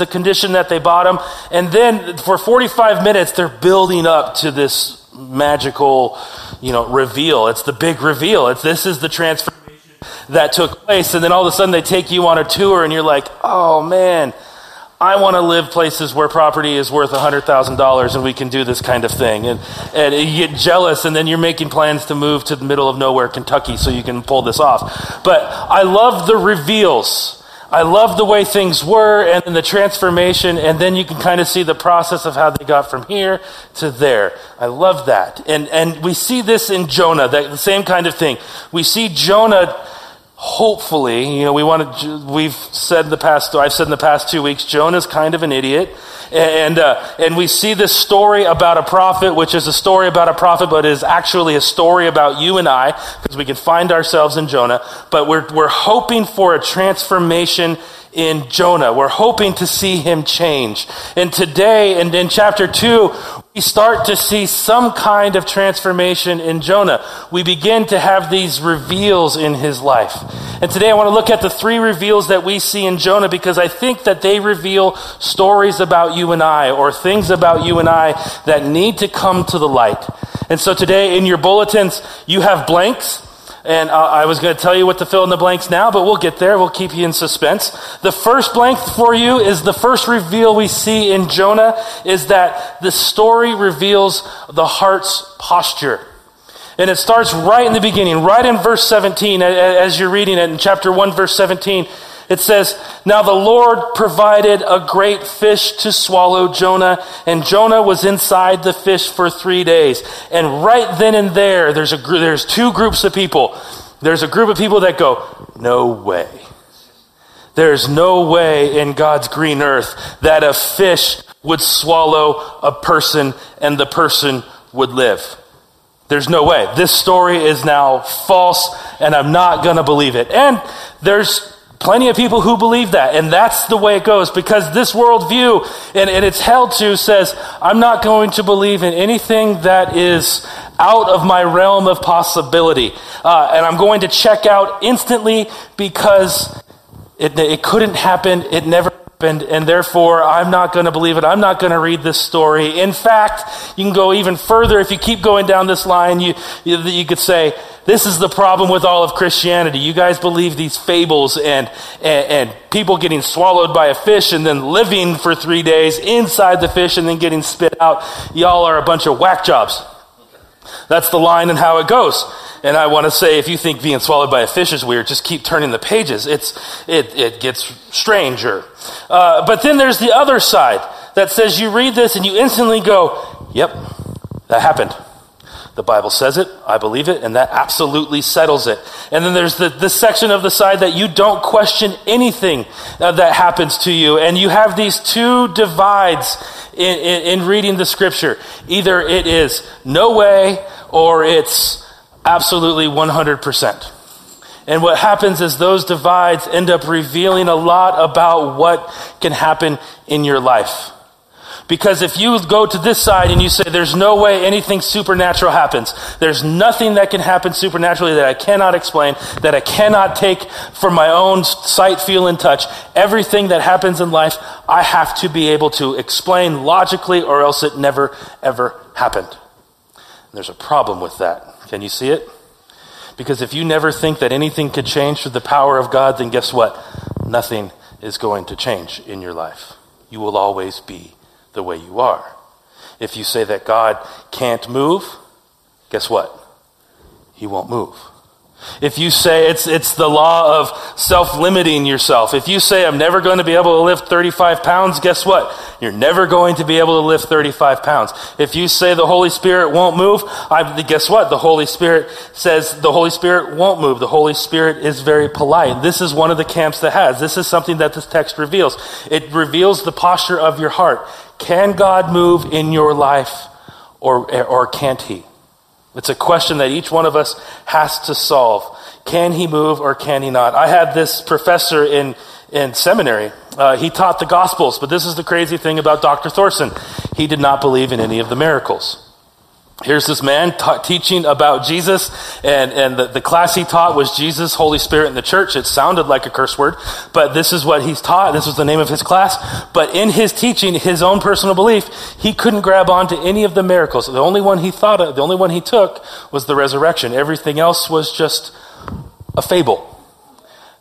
the condition that they bought them. And then for 45 minutes, they're building up to this magical, you know, reveal. It's the big reveal. It's this is the transformation that took place. And then all of a sudden they take you on a tour and you're like, oh man, I want to live places where property is worth $100,000 and we can do this kind of thing. And, and you get jealous and then you're making plans to move to the middle of nowhere, Kentucky, so you can pull this off. But I love the reveals. I love the way things were and then the transformation, and then you can kind of see the process of how they got from here to there. I love that. And, and we see this in Jonah, that, the same kind of thing. We see Jonah hopefully, you know, we want to, we've said in the past, I've said in the past two weeks, Jonah's kind of an idiot. And, uh, and we see this story about a prophet, which is a story about a prophet, but is actually a story about you and I, because we can find ourselves in Jonah. But we're, we're hoping for a transformation in Jonah. We're hoping to see him change. And today, and in chapter 2, we start to see some kind of transformation in Jonah. We begin to have these reveals in his life. And today I want to look at the three reveals that we see in Jonah because I think that they reveal stories about you and I or things about you and I that need to come to the light. And so today in your bulletins, you have blanks. And uh, I was going to tell you what to fill in the blanks now, but we'll get there. We'll keep you in suspense. The first blank for you is the first reveal we see in Jonah is that the story reveals the heart's posture. And it starts right in the beginning, right in verse 17, as you're reading it in chapter 1, verse 17. It says, Now the Lord provided a great fish to swallow Jonah, and Jonah was inside the fish for three days. And right then and there, there's, a, there's two groups of people. There's a group of people that go, No way. There's no way in God's green earth that a fish would swallow a person and the person would live. There's no way. This story is now false and I'm not going to believe it. And there's Plenty of people who believe that, and that's the way it goes because this worldview, and, and it's held to, says, I'm not going to believe in anything that is out of my realm of possibility. Uh, and I'm going to check out instantly because it, it couldn't happen, it never happened, and therefore I'm not going to believe it. I'm not going to read this story. In fact, you can go even further if you keep going down this line. You, you, you could say, this is the problem with all of Christianity. You guys believe these fables and, and, and, people getting swallowed by a fish and then living for three days inside the fish and then getting spit out. Y'all are a bunch of whack jobs. That's the line and how it goes. And I want to say, if you think being swallowed by a fish is weird, just keep turning the pages. It's, it, it gets stranger. Uh, but then there's the other side that says you read this and you instantly go, yep, that happened. The Bible says it, I believe it, and that absolutely settles it. And then there's the, this section of the side that you don't question anything uh, that happens to you. And you have these two divides in, in, in reading the scripture. Either it is no way or it's absolutely 100%. And what happens is those divides end up revealing a lot about what can happen in your life. Because if you go to this side and you say, there's no way anything supernatural happens, there's nothing that can happen supernaturally that I cannot explain, that I cannot take from my own sight, feel, and touch. Everything that happens in life, I have to be able to explain logically or else it never, ever happened. And there's a problem with that. Can you see it? Because if you never think that anything could change through the power of God, then guess what? Nothing is going to change in your life. You will always be the way you are. If you say that God can't move, guess what? He won't move. If you say it's, it's the law of self-limiting yourself. If you say I'm never going to be able to lift 35 pounds, guess what? You're never going to be able to lift 35 pounds. If you say the Holy Spirit won't move, I, guess what? The Holy Spirit says the Holy Spirit won't move. The Holy Spirit is very polite. This is one of the camps that has. This is something that this text reveals. It reveals the posture of your heart. Can God move in your life or, or can't he? It's a question that each one of us has to solve. Can he move or can he not? I had this professor in, in seminary. Uh, he taught the Gospels, but this is the crazy thing about Dr. Thorson. He did not believe in any of the miracles. Here's this man ta- teaching about Jesus, and, and the, the class he taught was Jesus, Holy Spirit, in the church. It sounded like a curse word, but this is what he's taught. This was the name of his class. But in his teaching, his own personal belief, he couldn't grab onto any of the miracles. The only one he thought of, the only one he took was the resurrection. Everything else was just a fable.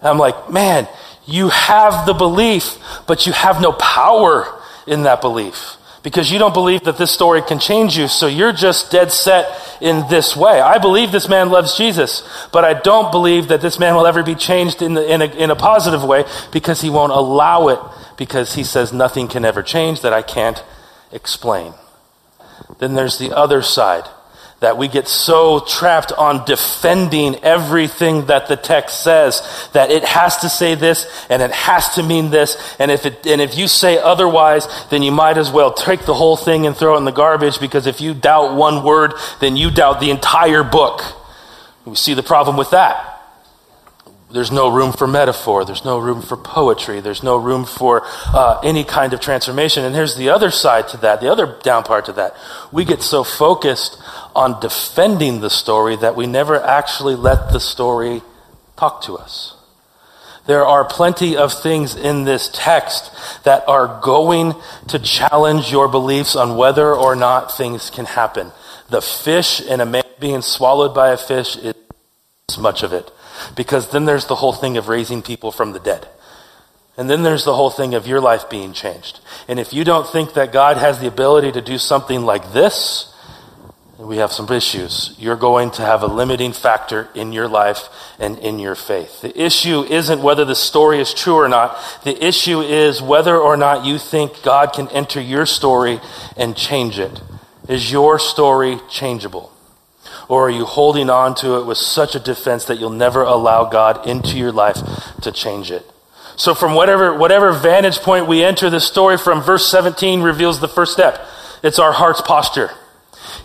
And I'm like, man, you have the belief, but you have no power in that belief because you don't believe that this story can change you, so you're just dead set in this way. I believe this man loves Jesus, but I don't believe that this man will ever be changed in, the, in, a, in a positive way because he won't allow it, because he says nothing can ever change that I can't explain. Then there's the other side that we get so trapped on defending everything that the text says that it has to say this and it has to mean this. And if it and if you say otherwise then you might as well take the whole thing and throw it in the garbage because if you doubt one word then you doubt the entire book. We see the problem with that there's no room for metaphor. There's no room for poetry. There's no room for uh, any kind of transformation. And here's the other side to that, the other down part to that. We get so focused on defending the story that we never actually let the story talk to us. There are plenty of things in this text that are going to challenge your beliefs on whether or not things can happen. The fish and a man being swallowed by a fish is much of it. Because then there's the whole thing of raising people from the dead. And then there's the whole thing of your life being changed. And if you don't think that God has the ability to do something like this, we have some issues. You're going to have a limiting factor in your life and in your faith. The issue isn't whether the story is true or not. The issue is whether or not you think God can enter your story and change it. Is your story changeable? Or are you holding on to it with such a defense that you'll never allow God into your life to change it? So from whatever, whatever vantage point we enter this story from, verse 17 reveals the first step. It's our heart's posture.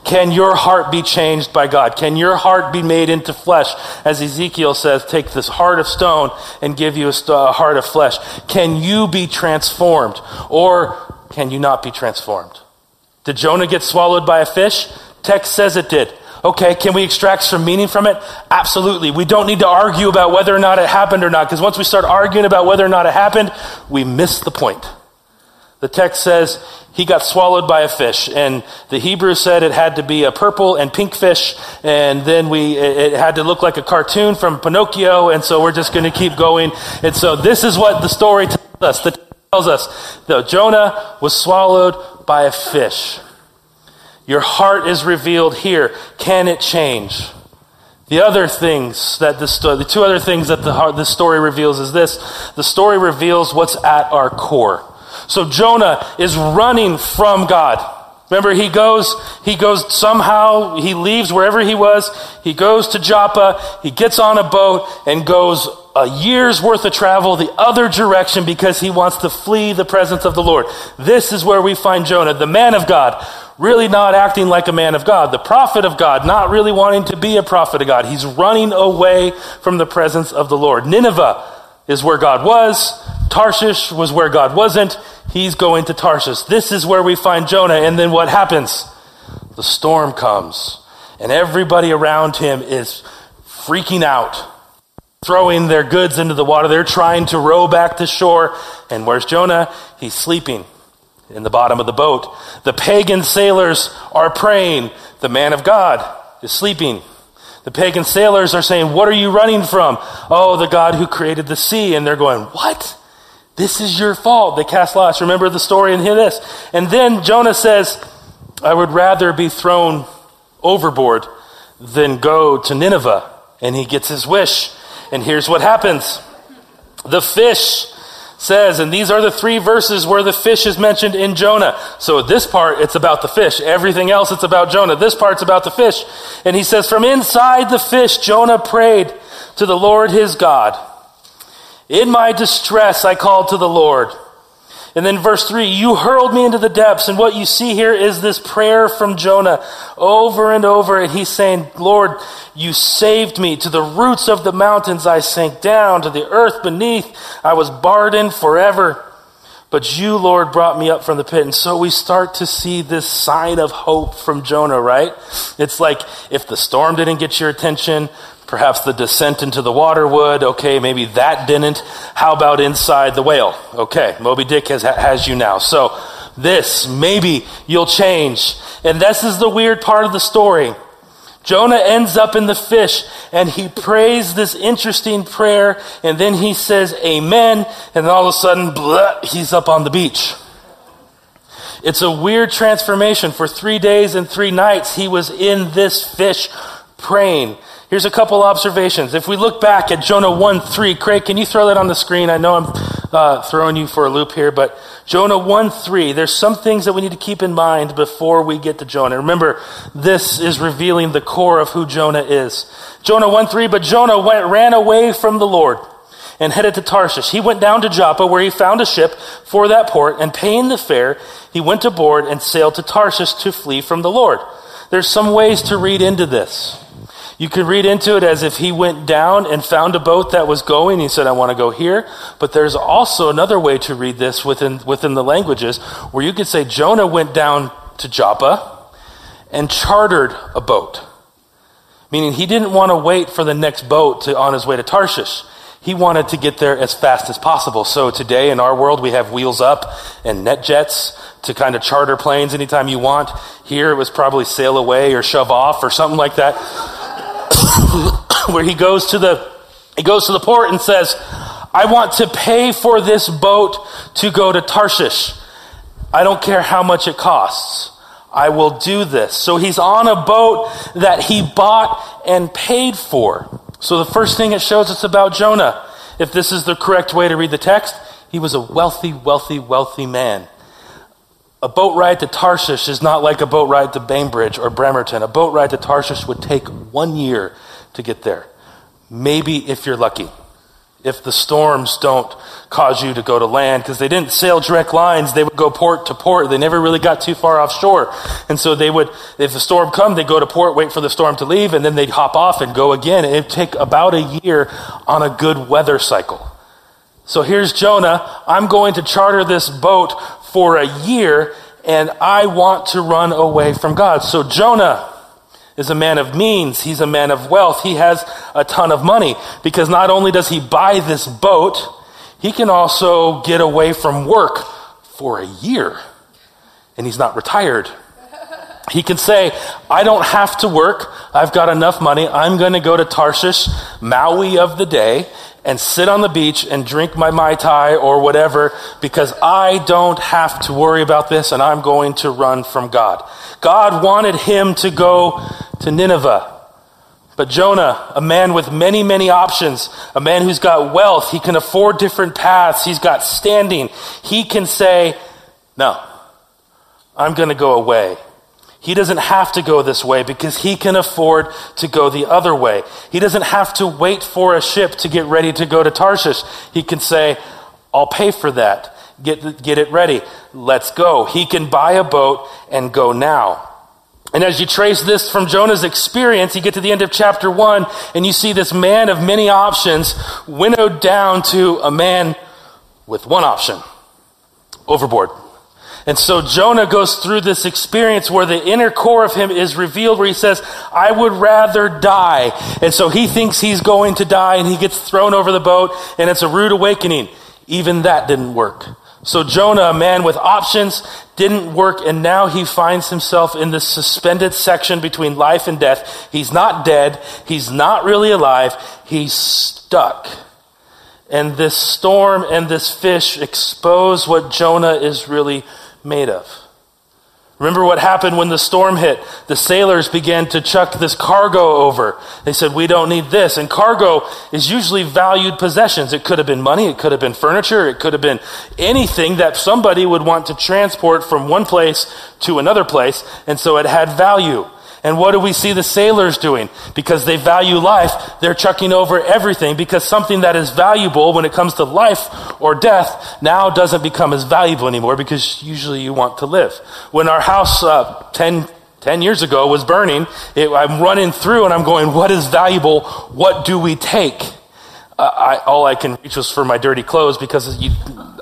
Can your heart be changed by God? Can your heart be made into flesh? As Ezekiel says, take this heart of stone and give you a, st- a heart of flesh. Can you be transformed? Or can you not be transformed? Did Jonah get swallowed by a fish? Text says it did. Okay, can we extract some meaning from it? Absolutely. We don't need to argue about whether or not it happened or not, because once we start arguing about whether or not it happened, we miss the point. The text says he got swallowed by a fish, and the Hebrew said it had to be a purple and pink fish, and then we it had to look like a cartoon from Pinocchio, and so we're just going to keep going. And so this is what the story tells us. The tells us that Jonah was swallowed by a fish. Your heart is revealed here. Can it change? The other things that the two other things that the, heart, story reveals is this. The story reveals what's at our core. So Jonah is running from God. Remember, he goes, he goes somehow, he leaves wherever he was, he goes to Joppa, he gets on a boat and goes a year's worth of travel the other direction because he wants to flee the presence of the Lord. This is where we find Jonah, the man of God, really not acting like a man of God, the prophet of God, not really wanting to be a prophet of God. He's running away from the presence of the Lord. Nineveh is where God was. Tarshish was where God wasn't. He's going to Tarshish. This is where we find Jonah. And then what happens? The storm comes and everybody around him is freaking out throwing their goods into the water. They're trying to row back to shore. And where's Jonah? He's sleeping in the bottom of the boat. The pagan sailors are praying. The man of God is sleeping. The pagan sailors are saying, What are you running from? Oh, the God who created the sea. And they're going, What? This is your fault. They cast lots. Remember the story and hear this. And then Jonah says, I would rather be thrown overboard than go to Nineveh. And he gets his wish. And here's what happens the fish says, and these are the three verses where the fish is mentioned in Jonah. So this part, it's about the fish. Everything else, it's about Jonah. This part's about the fish. And he says, From inside the fish, Jonah prayed to the Lord his God. In my distress, I called to the Lord. And then verse 3, you hurled me into the depths. And what you see here is this prayer from Jonah over and over. And he's saying, Lord, you saved me. To the roots of the mountains I sank down. To the earth beneath I was barred in forever. but you, Lord, brought me up from the pit. And so we start to see this sign of hope from Jonah, right? It's like if the storm didn't get your attention, perhaps the descent into the water would. Okay, maybe that didn't. How about inside the whale? Okay, Moby Dick has, has you now. So this, maybe you'll change. And this is the weird part of the story. Jonah ends up in the fish and he prays this interesting prayer and then he says amen and then all of a sudden he's up on the beach. It's a weird transformation. For three days and three nights he was in this fish praying. Here's a couple observations. If we look back at Jonah 1 3, Craig, can you throw that on the screen? I know I'm uh, throwing you for a loop here, but Jonah 1 3, there's some things that we need to keep in mind before we get to Jonah. Remember, this is revealing the core of who Jonah is. Jonah 1 3, but Jonah went, ran away from the Lord and headed to Tarshish. He went down to Joppa where he found a ship for that port and paying the fare, he went aboard and sailed to Tarshish to flee from the Lord. There's some ways to read into this. You could read into it as if he went down and found a boat that was going. He said, I want to go here. But there's also another way to read this within, within the languages where you could say Jonah went down to Joppa and chartered a boat. Meaning he didn't want to wait for the next boat to, on his way to Tarshish. He wanted to get there as fast as possible. So today in our world, we have wheels up and NetJets to kind of charter planes anytime you want. Here it was probably sail away or shove off or something like that. where he goes to the he goes to the port and says, I want to pay for this boat to go to Tarshish. I don't care how much it costs. I will do this. So he's on a boat that he bought and paid for. So the first thing it shows us about Jonah, if this is the correct way to read the text, he was a wealthy, wealthy, wealthy man. A boat ride to Tarshish is not like a boat ride to Bainbridge or Bremerton. A boat ride to Tarshish would take one year to get there. Maybe if you're lucky. If the storms don't cause you to go to land, because they didn't sail direct lines, they would go port to port. They never really got too far offshore. And so they would, if the storm come, they'd go to port, wait for the storm to leave, and then they'd hop off and go again. It'd take about a year on a good weather cycle. So here's Jonah. I'm going to charter this boat for a year, and I want to run away from God. So Jonah, is a man of means. He's a man of wealth. He has a ton of money because not only does he buy this boat, he can also get away from work for a year and he's not retired. He can say, I don't have to work. I've got enough money. I'm going to go to Tarshish, Maui of the day, and sit on the beach and drink my Mai Tai or whatever because I don't have to worry about this and I'm going to run from God. God wanted him to go to Nineveh. But Jonah, a man with many, many options, a man who's got wealth, he can afford different paths, he's got standing. He can say, No, I'm going to go away. He doesn't have to go this way because he can afford to go the other way. He doesn't have to wait for a ship to get ready to go to Tarshish. He can say, I'll pay for that. Get, get it ready. Let's go. He can buy a boat and go now. And as you trace this from Jonah's experience, you get to the end of chapter one and you see this man of many options winnowed down to a man with one option overboard. And so Jonah goes through this experience where the inner core of him is revealed, where he says, I would rather die. And so he thinks he's going to die and he gets thrown over the boat and it's a rude awakening. Even that didn't work. So Jonah, a man with options, didn't work and now he finds himself in this suspended section between life and death. He's not dead. He's not really alive. He's stuck. And this storm and this fish expose what Jonah is really made of. Remember what happened when the storm hit? The sailors began to chuck this cargo over. They said, We don't need this. And cargo is usually valued possessions. It could have been money, it could have been furniture, it could have been anything that somebody would want to transport from one place to another place. And so it had value. And what do we see the sailors doing? Because they value life, they're chucking over everything because something that is valuable when it comes to life or death now doesn't become as valuable anymore because usually you want to live. When our house uh, 10, 10 years ago was burning, it, I'm running through and I'm going, what is valuable? What do we take? I, all I can reach was for my dirty clothes because you,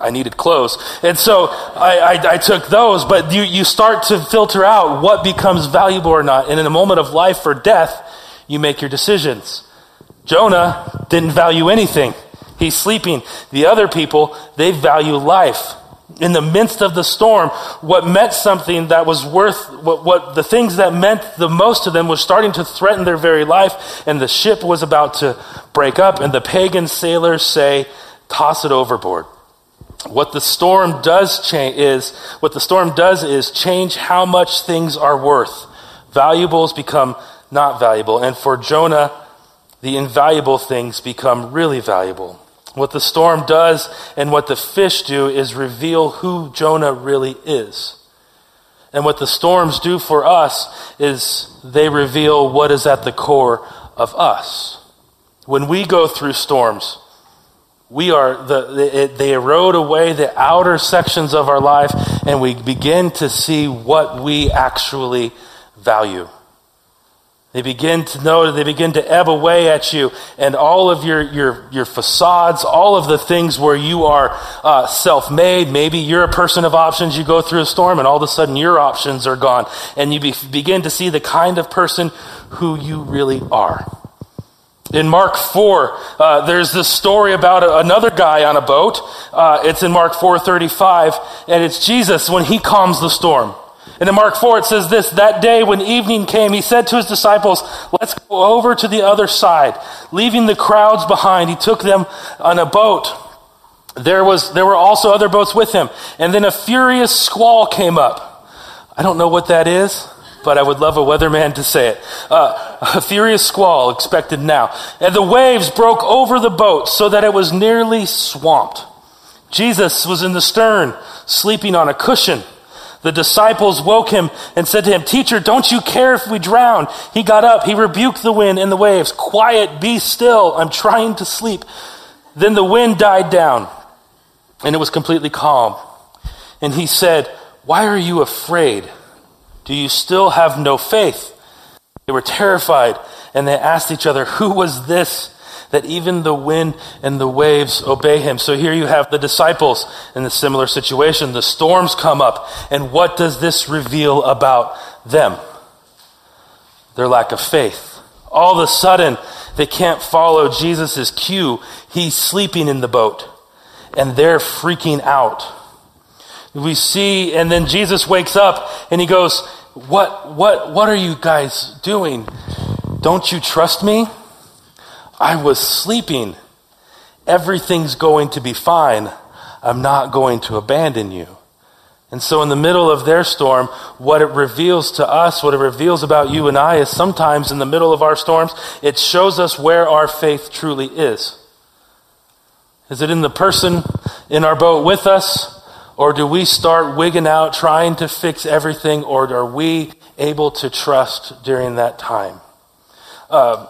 I needed clothes. And so I, I, I, took those, but you, you start to filter out what becomes valuable or not. And in a moment of life or death, you make your decisions. Jonah didn't value anything. He's sleeping. The other people, they value life in the midst of the storm, what meant something that was worth, what, what, the things that meant the most to them was starting to threaten their very life, and the ship was about to break up, and the pagan sailors say, toss it overboard. What the storm does change is, what the storm does is change how much things are worth. Valuables become not valuable, and for Jonah, the invaluable things become really valuable. What the storm does and what the fish do is reveal who Jonah really is. And what the storms do for us is they reveal what is at the core of us. When we go through storms, we are the, they erode away the outer sections of our life and we begin to see what we actually value. They begin to know, that they begin to ebb away at you, and all of your, your, your facades, all of the things where you are uh, self made. Maybe you're a person of options, you go through a storm, and all of a sudden your options are gone. And you be, begin to see the kind of person who you really are. In Mark 4, uh, there's this story about a, another guy on a boat. Uh, it's in Mark 4.35, and it's Jesus when he calms the storm. And in Mark 4, it says this That day when evening came, he said to his disciples, Let's go over to the other side. Leaving the crowds behind, he took them on a boat. There, was, there were also other boats with him. And then a furious squall came up. I don't know what that is, but I would love a weatherman to say it. Uh, a furious squall expected now. And the waves broke over the boat so that it was nearly swamped. Jesus was in the stern, sleeping on a cushion. The disciples woke him and said to him, Teacher, don't you care if we drown? He got up, he rebuked the wind and the waves. Quiet, be still, I'm trying to sleep. Then the wind died down, and it was completely calm. And he said, Why are you afraid? Do you still have no faith? They were terrified, and they asked each other, Who was this? That even the wind and the waves obey him. So here you have the disciples in a similar situation. The storms come up, and what does this reveal about them? Their lack of faith. All of a sudden, they can't follow Jesus' cue. He's sleeping in the boat, and they're freaking out. We see, and then Jesus wakes up and he goes, What, what, what are you guys doing? Don't you trust me? I was sleeping. Everything's going to be fine. I'm not going to abandon you. And so, in the middle of their storm, what it reveals to us, what it reveals about you and I, is sometimes in the middle of our storms, it shows us where our faith truly is. Is it in the person in our boat with us? Or do we start wigging out, trying to fix everything? Or are we able to trust during that time? Uh,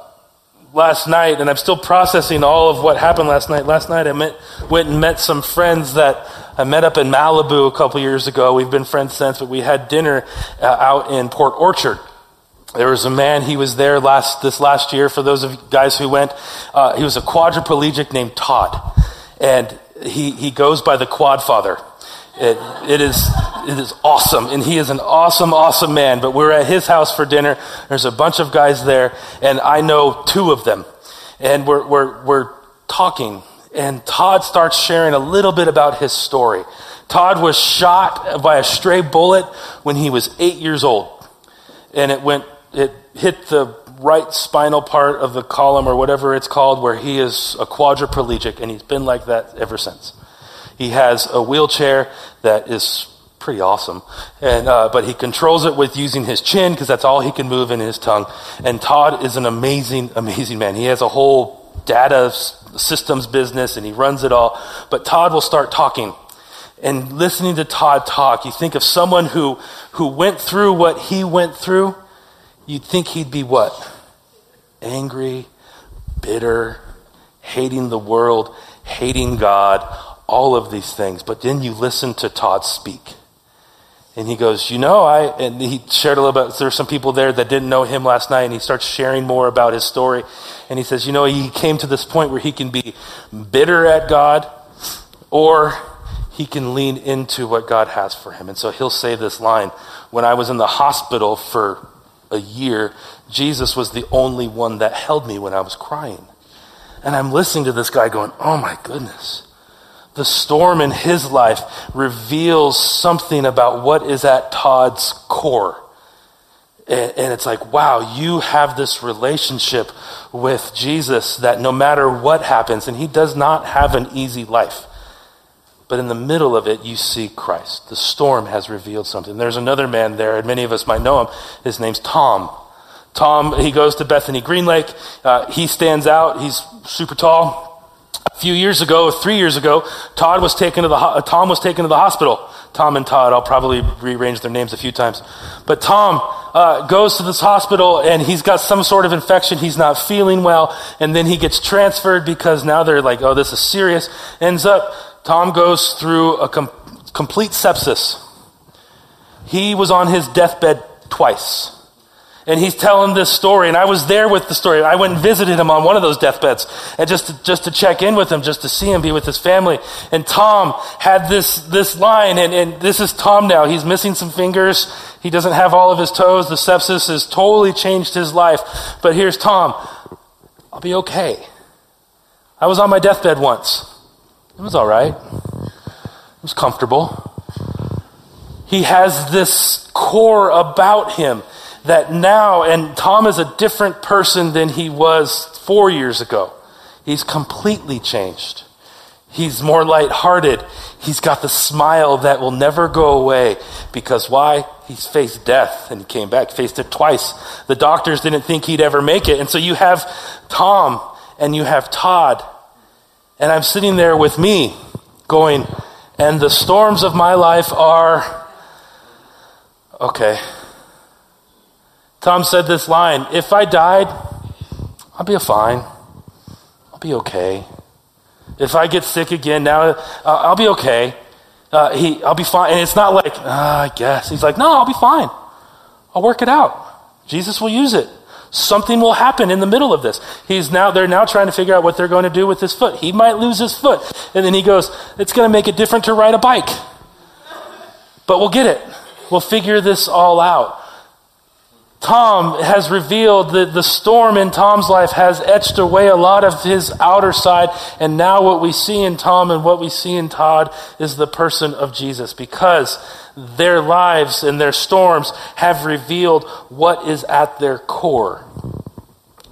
last night, and I'm still processing all of what happened last night. Last night, I met, went and met some friends that I met up in Malibu a couple years ago. We've been friends since, but we had dinner uh, out in Port Orchard. There was a man, he was there last, this last year, for those of you guys who went. Uh, he was a quadriplegic named Todd. And he, he goes by the Quad Father. It, it, is, it is awesome. And he is an awesome, awesome man. But we're at his house for dinner. There's a bunch of guys there, and I know two of them. And we're, we're, we're talking. And Todd starts sharing a little bit about his story. Todd was shot by a stray bullet when he was eight years old. And it went, it hit the right spinal part of the column or whatever it's called, where he is a quadriplegic, and he's been like that ever since. He has a wheelchair that is pretty awesome. And, uh, but he controls it with using his chin because that's all he can move in his tongue. And Todd is an amazing, amazing man. He has a whole data systems business and he runs it all. But Todd will start talking. And listening to Todd talk, you think of someone who, who went through what he went through, you'd think he'd be what? Angry, bitter, hating the world, hating God, all of these things. But then you listen to Todd speak. And he goes, You know, I, and he shared a little bit. There were some people there that didn't know him last night, and he starts sharing more about his story. And he says, You know, he came to this point where he can be bitter at God, or he can lean into what God has for him. And so he'll say this line When I was in the hospital for a year, Jesus was the only one that held me when I was crying. And I'm listening to this guy going, Oh my goodness. The storm in his life reveals something about what is at Todd's core. And, it's like, wow, you have this relationship with Jesus that no matter what happens, and he does not have an easy life. But in the middle of it, you see Christ. The storm has revealed something. There's another man there, and many of us might know him. His name's Tom. Tom, he goes to Bethany Green Lake. Uh, he stands out. He's super tall. Few years ago, three years ago, Todd was taken to the ho- Tom was taken to the hospital. Tom and Todd, I'll probably rearrange their names a few times. But Tom uh, goes to this hospital and he's got some sort of infection. He's not feeling well, and then he gets transferred because now they're like, "Oh, this is serious." Ends up, Tom goes through a com- complete sepsis. He was on his deathbed twice. And he's telling this story, and I was there with the story. I went and visited him on one of those deathbeds, and just to, just to check in with him, just to see him, be with his family. And Tom had this this line, and, and this is Tom now. He's missing some fingers. He doesn't have all of his toes. The sepsis has totally changed his life. But here's Tom. I'll be okay. I was on my deathbed once. It was all right. It was comfortable. He has this core about him that now, and Tom is a different person than he was four years ago. He's completely changed. He's more lighthearted. He's got the smile that will never go away. Because why? He's faced death and he came back, faced it twice. The doctors didn't think he'd ever make it. And so you have Tom and you have Todd. And I'm sitting there with me going, and the storms of my life are okay. Tom said this line If I died, I'll be fine. I'll be okay. If I get sick again, now uh, I'll be okay. Uh, he, I'll be fine. And it's not like, uh, I guess. He's like, no, I'll be fine. I'll work it out. Jesus will use it. Something will happen in the middle of this. He's now, they're now trying to figure out what they're going to do with his foot. He might lose his foot. And then he goes, it's going to make it different to ride a bike. But we'll get it. We'll figure this all out. Tom has revealed that the storm in Tom's life has etched away a lot of his outer side. And now what we see in Tom and what we see in Todd is the person of Jesus because their lives and their storms have revealed what is at their core.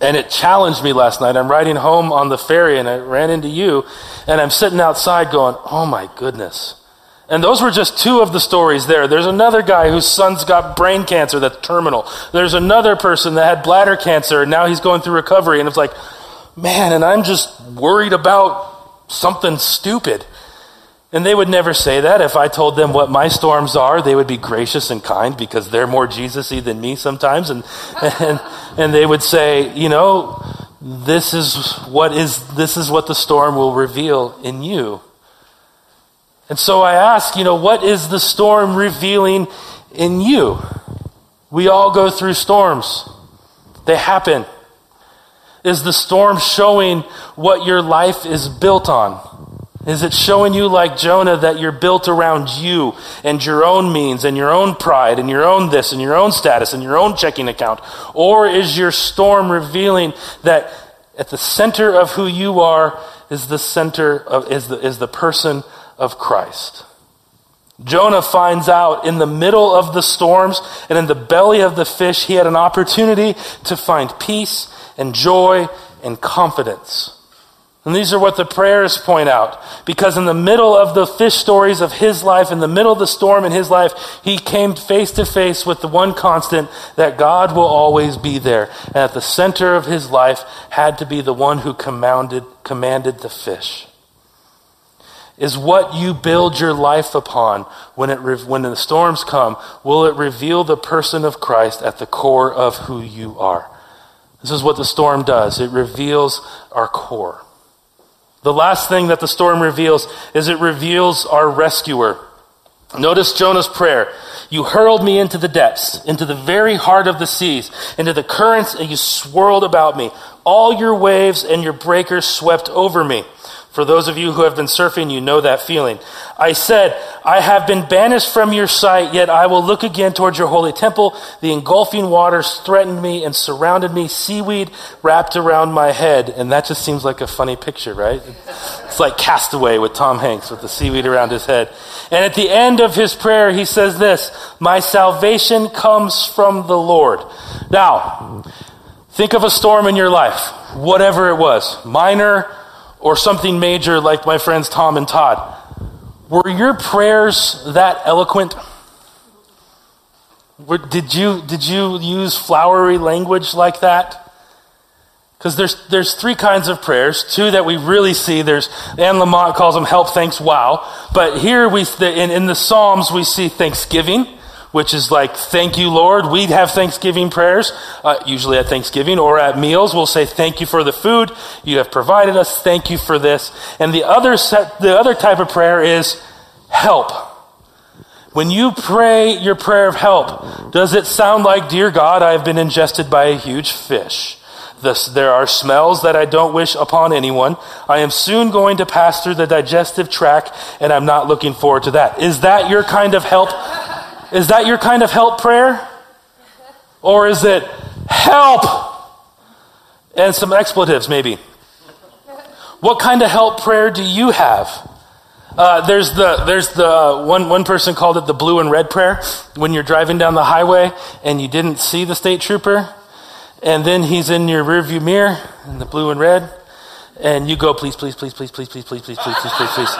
And it challenged me last night. I'm riding home on the ferry and I ran into you and I'm sitting outside going, Oh my goodness. And those were just two of the stories there. There's another guy whose son's got brain cancer that's terminal. There's another person that had bladder cancer and now he's going through recovery. And it's like, man, and I'm just worried about something stupid. And they would never say that. If I told them what my storms are, they would be gracious and kind because they're more Jesus-y than me sometimes. And, and, and they would say, you know, this is what is, this is what the storm will reveal in you. And so I ask, you know, what is the storm revealing in you? We all go through storms. They happen. Is the storm showing what your life is built on? Is it showing you, like Jonah, that you're built around you and your own means and your own pride and your own this and your own status and your own checking account? Or is your storm revealing that at the center of who you are is the center of, is the, is the person of Christ. Jonah finds out in the middle of the storms and in the belly of the fish, he had an opportunity to find peace and joy and confidence. And these are what the prayers point out. Because in the middle of the fish stories of his life, in the middle of the storm in his life, he came face to face with the one constant that God will always be there. And at the center of his life had to be the one who commanded, commanded the fish is what you build your life upon when, it re- when the storms come. Will it reveal the person of Christ at the core of who you are? This is what the storm does. It reveals our core. The last thing that the storm reveals is it reveals our rescuer. Notice Jonah's prayer. You hurled me into the depths, into the very heart of the seas, into the currents, and you swirled about me. All your waves and your breakers swept over me. For those of you who have been surfing, you know that feeling. I said, I have been banished from your sight, yet I will look again towards your holy temple. The engulfing waters threatened me and surrounded me, seaweed wrapped around my head. And that just seems like a funny picture, right? It's like Cast Away with Tom Hanks with the seaweed around his head. And at the end of his prayer, he says this, My salvation comes from the Lord. Now, think of a storm in your life, whatever it was, minor, or something major like my friends Tom and Todd. Were your prayers that eloquent? Did, you, did you use flowery language like that? Because there's, there's three kinds of prayers. Two that we really see. There's, Anne Lamott calls them help, thanks, wow. But here we, in, in the Psalms, we see thanksgiving which is like, thank you, Lord. We have Thanksgiving prayers, uh, usually at Thanksgiving or at meals. We'll say, thank you for the food you have provided us. Thank you for this. And the other set, the other type of prayer is help. When you pray your prayer of help, does it sound like, dear God, I have been ingested by a huge fish? There are smells that I don't wish upon anyone. I am soon going to pass through the digestive tract, and I'm not looking forward to that. Is that your kind of help? Is that your kind of help prayer? Or is it help and some expletives maybe? What kind of help prayer do you have? Uh, there's the there's the one one person called it the blue and red prayer when you're driving down the highway and you didn't see the state trooper, and then he's in your rearview mirror in the blue and red, and you go please please please please please please please please please please please please.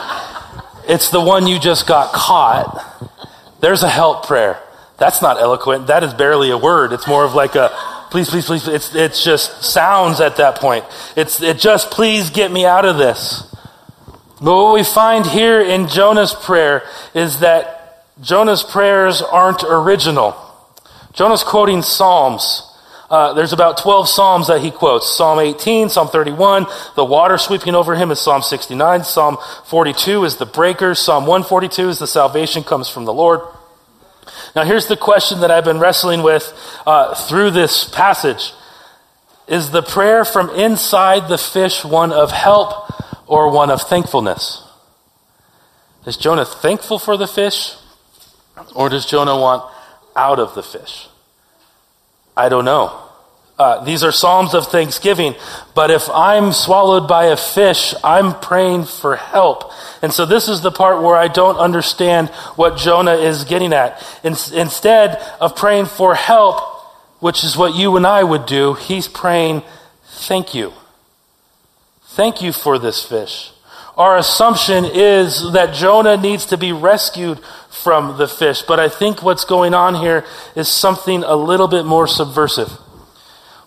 It's the one you just got caught there's a help prayer. That's not eloquent. That is barely a word. It's more of like a please, please, please. It's, it's just sounds at that point. It's, it just please get me out of this. But what we find here in Jonah's prayer is that Jonah's prayers aren't original. Jonah's quoting Psalms. Uh, there's about 12 Psalms that he quotes. Psalm 18, Psalm 31, the water sweeping over him is Psalm 69. Psalm 42 is the breakers. Psalm 142 is the salvation comes from the Lord. Now here's the question that I've been wrestling with uh, through this passage. Is the prayer from inside the fish one of help or one of thankfulness? Is Jonah thankful for the fish or does Jonah want out of the fish? I don't know. Uh, these are Psalms of thanksgiving, but if I'm swallowed by a fish, I'm praying for help. And so this is the part where I don't understand what Jonah is getting at. In, instead of praying for help, which is what you and I would do, he's praying, thank you. Thank you for this fish. Our assumption is that Jonah needs to be rescued from the fish. But I think what's going on here is something a little bit more subversive.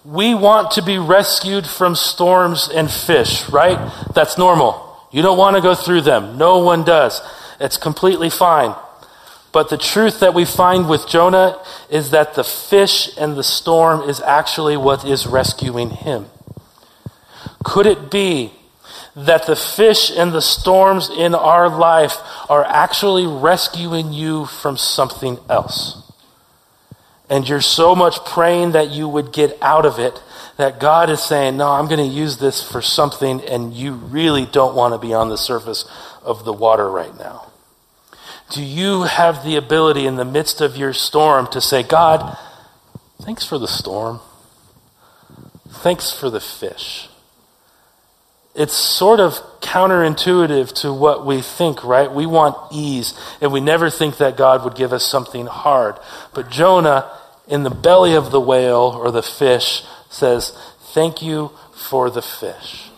We want to be rescued from storms and fish, right? That's normal. You don't want to go through them. No one does. It's completely fine. But the truth that we find with Jonah is that the fish and the storm is actually what is rescuing him. Could it be that the fish and the storms in our life are actually rescuing you from something else. And you're so much praying that you would get out of it that God is saying, No, I'm going to use this for something, and you really don't want to be on the surface of the water right now. Do you have the ability in the midst of your storm to say, God, thanks for the storm? Thanks for the fish it's sort of counterintuitive to what we think, right? We want ease, and we never think that God would give us something hard. But Jonah, in the belly of the whale or the fish, says, Thank you for the fish.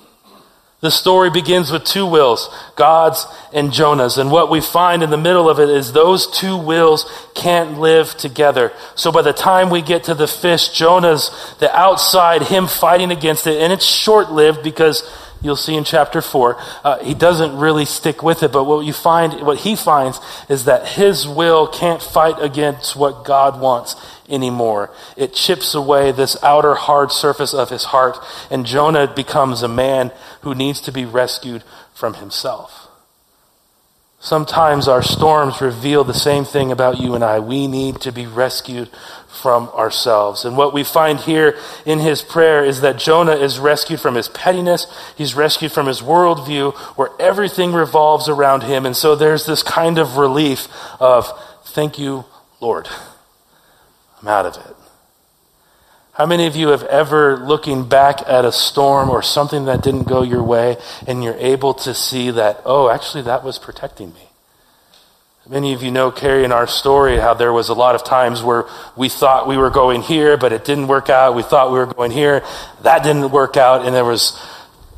The story begins with two wills, God's and Jonah's. And what we find in the middle of it is those two wills can't live together. So by the time we get to the fish, Jonah's the outside, him fighting against it. And it's short lived because you'll see in chapter 4 uh, he doesn't really stick with it but what you find what he finds is that his will can't fight against what god wants anymore. It chips away this outer hard surface of his heart and jonah becomes a man who needs to be rescued from himself Sometimes our storms reveal the same thing about you and I. We need to be rescued from ourselves. And what we find here in his prayer is that Jonah is rescued from his pettiness. He's rescued from his worldview where everything revolves around him. And so there's this kind of relief of, thank you, Lord. I'm out of it. How many of you have ever looking back at a storm or something that didn't go your way and you're able to see that, oh, actually that was protecting me? Many of you know, Carrie, in our story, how there was a lot of times where we thought we were going here, but it didn't work out. We thought we were going here. That didn't work out. And there was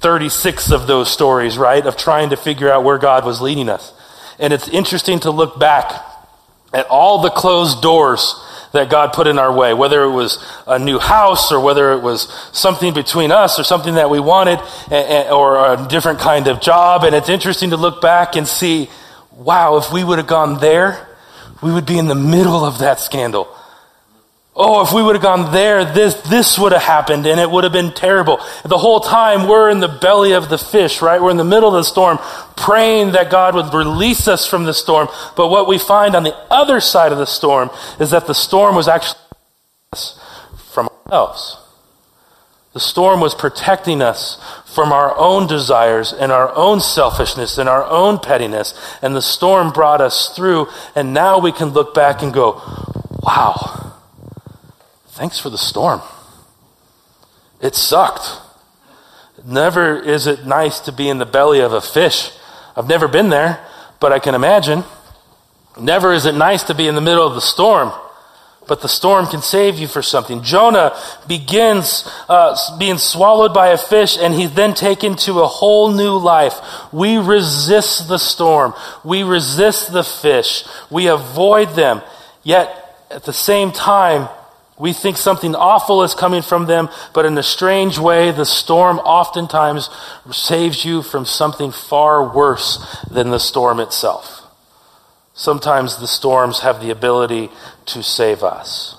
36 of those stories, right, of trying to figure out where God was leading us. And it's interesting to look back at all the closed doors that God put in our way, whether it was a new house or whether it was something between us or something that we wanted or a different kind of job. And it's interesting to look back and see, wow, if we would have gone there, we would be in the middle of that scandal. Oh, if we would have gone there, this, this would have happened and it would have been terrible. The whole time we're in the belly of the fish, right? We're in the middle of the storm, praying that God would release us from the storm. But what we find on the other side of the storm is that the storm was actually us from ourselves. The storm was protecting us from our own desires and our own selfishness and our own pettiness. And the storm brought us through. And now we can look back and go, wow Thanks for the storm. It sucked. Never is it nice to be in the belly of a fish. I've never been there, but I can imagine. Never is it nice to be in the middle of the storm, but the storm can save you for something. Jonah begins uh, being swallowed by a fish, and he's then taken to a whole new life. We resist the storm, we resist the fish, we avoid them. Yet, at the same time, we think something awful is coming from them, but in a strange way, the storm oftentimes saves you from something far worse than the storm itself. Sometimes the storms have the ability to save us.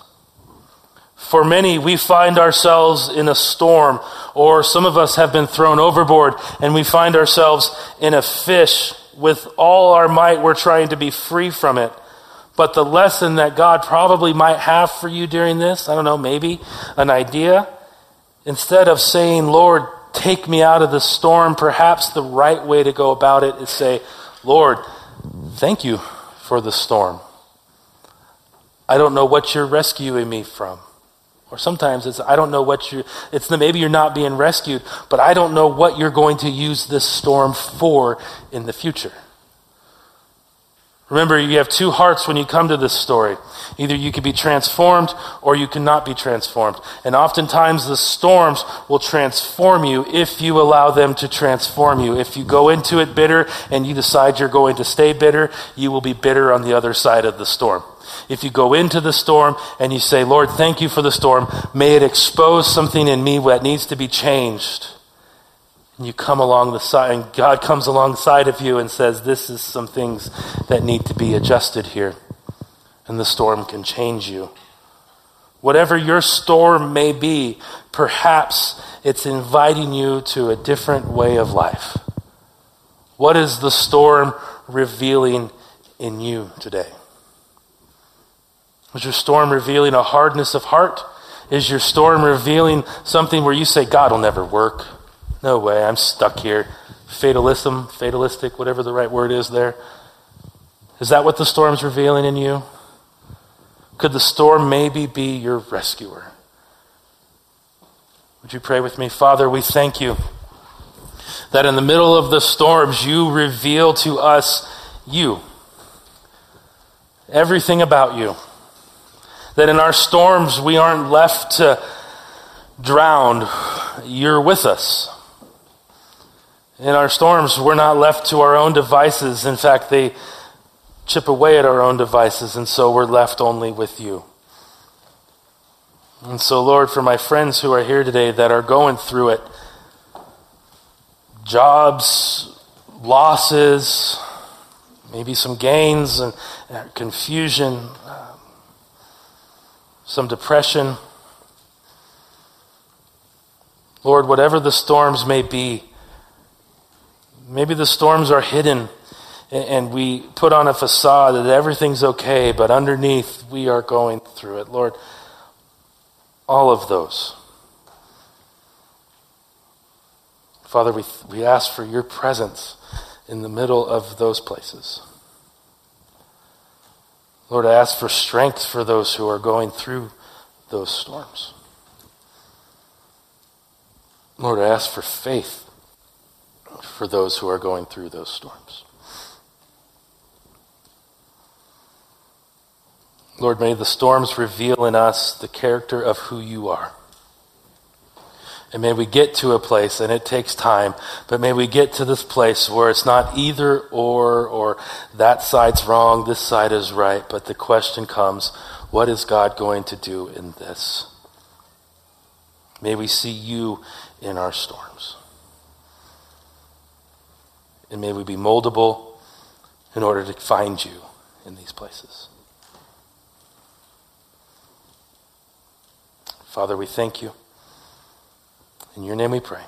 For many, we find ourselves in a storm, or some of us have been thrown overboard, and we find ourselves in a fish. With all our might, we're trying to be free from it. But the lesson that God probably might have for you during this, I don't know, maybe an idea, instead of saying, Lord, take me out of the storm, perhaps the right way to go about it is say, Lord, thank you for the storm. I don't know what you're rescuing me from. Or sometimes it's, I don't know what you, it's the, maybe you're not being rescued, but I don't know what you're going to use this storm for in the future. Remember, you have two hearts when you come to this story. Either you can be transformed or you cannot be transformed. And oftentimes the storms will transform you if you allow them to transform you. If you go into it bitter and you decide you're going to stay bitter, you will be bitter on the other side of the storm. If you go into the storm and you say, Lord, thank you for the storm, may it expose something in me that needs to be changed and you come along the side, and God comes alongside of you and says, This is some things that need to be adjusted here. And the storm can change you. Whatever your storm may be, perhaps it's inviting you to a different way of life. What is the storm revealing in you today? Is your storm revealing a hardness of heart? Is your storm revealing something where you say, God will never work? No way, I'm stuck here. Fatalism, fatalistic, whatever the right word is there. Is that what the storm's revealing in you? Could the storm maybe be your rescuer? Would you pray with me? Father, we thank you that in the middle of the storms, you reveal to us you. Everything about you. That in our storms, we aren't left to drown. You're with us. In our storms, we're not left to our own devices. In fact, they chip away at our own devices, and so we're left only with you. And so, Lord, for my friends who are here today that are going through it, jobs, losses, maybe some gains and confusion, um, some depression. Lord, whatever the storms may be, Maybe the storms are hidden and we put on a facade that everything's okay, but underneath we are going through it. Lord, all of those. Father, we, we ask for your presence in the middle of those places. Lord, I ask for strength for those who are going through those storms. Lord, I ask for faith for those who are going through those storms. Lord, may the storms reveal in us the character of who you are. And may we get to a place, and it takes time, but may we get to this place where it's not either or, or that side's wrong, this side is right, but the question comes, what is God going to do in this? May we see you in our storms. And may we be moldable in order to find you in these places. Father, we thank you. In your name we pray.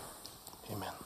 Amen.